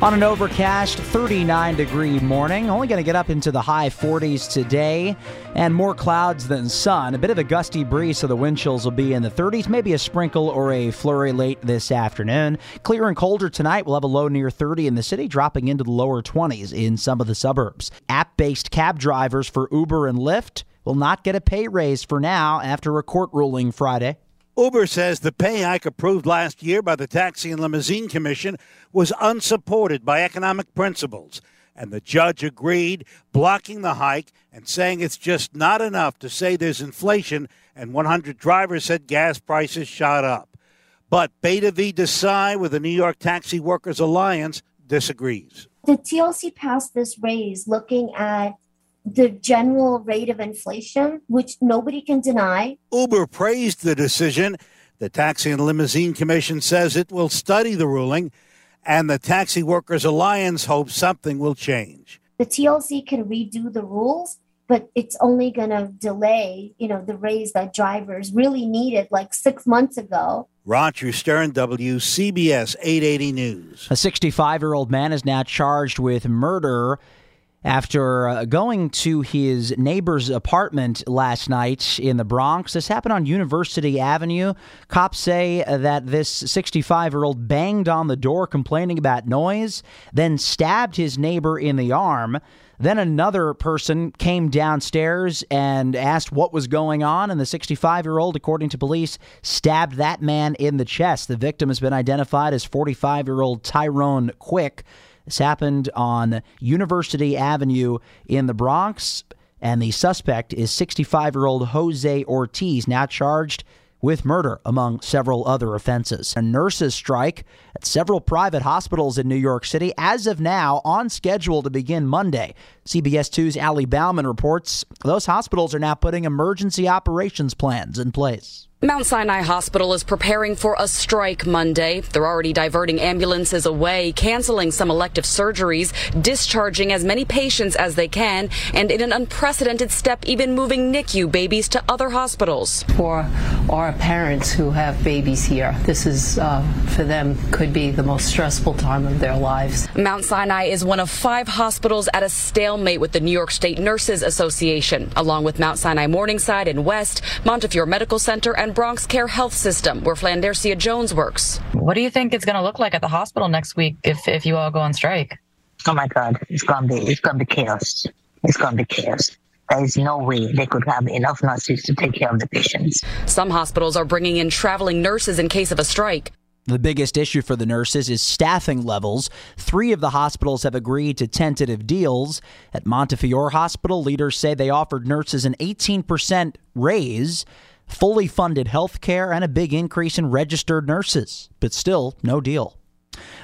On an overcast 39 degree morning, only going to get up into the high 40s today, and more clouds than sun. A bit of a gusty breeze, so the wind chills will be in the 30s, maybe a sprinkle or a flurry late this afternoon. Clear and colder tonight. We'll have a low near 30 in the city, dropping into the lower 20s in some of the suburbs. App based cab drivers for Uber and Lyft will not get a pay raise for now after a court ruling Friday. Uber says the pay hike approved last year by the Taxi and Limousine Commission was unsupported by economic principles. And the judge agreed, blocking the hike and saying it's just not enough to say there's inflation. And 100 drivers said gas prices shot up. But Bhairavi Desai with the New York Taxi Workers Alliance disagrees. The TLC passed this raise looking at the general rate of inflation, which nobody can deny. Uber praised the decision. The Taxi and Limousine Commission says it will study the ruling, and the Taxi Workers Alliance hopes something will change. The TLC can redo the rules, but it's only going to delay, you know, the raise that drivers really needed like six months ago. Roger Stern, WCBS 880 News. A 65 year old man is now charged with murder after uh, going to his neighbor's apartment last night in the Bronx. This happened on University Avenue. Cops say that this 65 year old banged on the door complaining about noise, then stabbed his neighbor in the arm. Then another person came downstairs and asked what was going on, and the 65 year old, according to police, stabbed that man in the chest. The victim has been identified as 45 year old Tyrone Quick. This happened on University Avenue in the Bronx, and the suspect is 65 year old Jose Ortiz, now charged with murder, among several other offenses. A nurses' strike at several private hospitals in New York City, as of now, on schedule to begin Monday. CBS 2's Ali Bauman reports those hospitals are now putting emergency operations plans in place. Mount Sinai Hospital is preparing for a strike Monday. They're already diverting ambulances away, canceling some elective surgeries, discharging as many patients as they can, and in an unprecedented step, even moving NICU babies to other hospitals. For our parents who have babies here, this is, uh, for them, could be the most stressful time of their lives. Mount Sinai is one of five hospitals at a stalemate with the New York State Nurses Association, along with Mount Sinai Morningside and West, Montefiore Medical Center, and BronxCare Health System, where Flandersia Jones works. What do you think it's going to look like at the hospital next week if, if you all go on strike? Oh my God, it's going to be it's going to be chaos. It's going to be chaos. There is no way they could have enough nurses to take care of the patients. Some hospitals are bringing in traveling nurses in case of a strike. The biggest issue for the nurses is staffing levels. Three of the hospitals have agreed to tentative deals. At Montefiore Hospital, leaders say they offered nurses an 18% raise, fully funded health care, and a big increase in registered nurses. But still, no deal.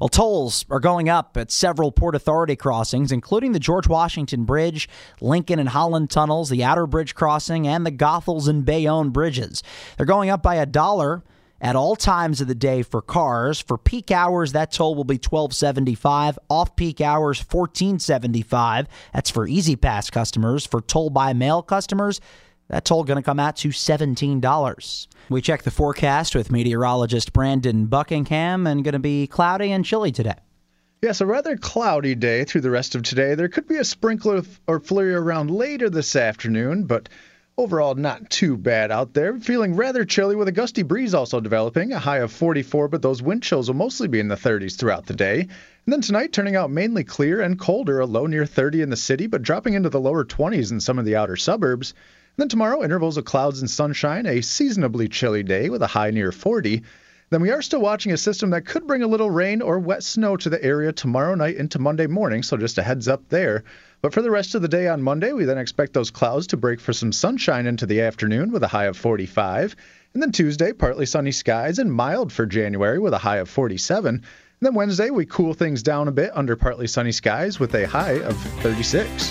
Well, tolls are going up at several Port Authority crossings, including the George Washington Bridge, Lincoln and Holland tunnels, the Outerbridge crossing, and the Goethals and Bayonne bridges. They're going up by a dollar at all times of the day for cars. For peak hours, that toll will be twelve seventy five. Off peak hours, fourteen seventy five. That's for E-ZPass customers. For toll by mail customers, that toll going to come out to seventeen dollars. We check the forecast with meteorologist Brandon Buckingham, and going to be cloudy and chilly today. Yes, a rather cloudy day through the rest of today. There could be a sprinkler or flurry around later this afternoon, but Overall, not too bad out there. Feeling rather chilly with a gusty breeze also developing, a high of 44, but those wind chills will mostly be in the 30s throughout the day. And then tonight, turning out mainly clear and colder, a low near 30 in the city, but dropping into the lower 20s in some of the outer suburbs. Then tomorrow, intervals of clouds and sunshine, a seasonably chilly day with a high near 40. Then we are still watching a system that could bring a little rain or wet snow to the area tomorrow night into Monday morning, so just a heads up there. But for the rest of the day on Monday, we then expect those clouds to break for some sunshine into the afternoon with a high of 45. And then Tuesday, partly sunny skies and mild for January with a high of 47. And then Wednesday, we cool things down a bit under partly sunny skies with a high of 36.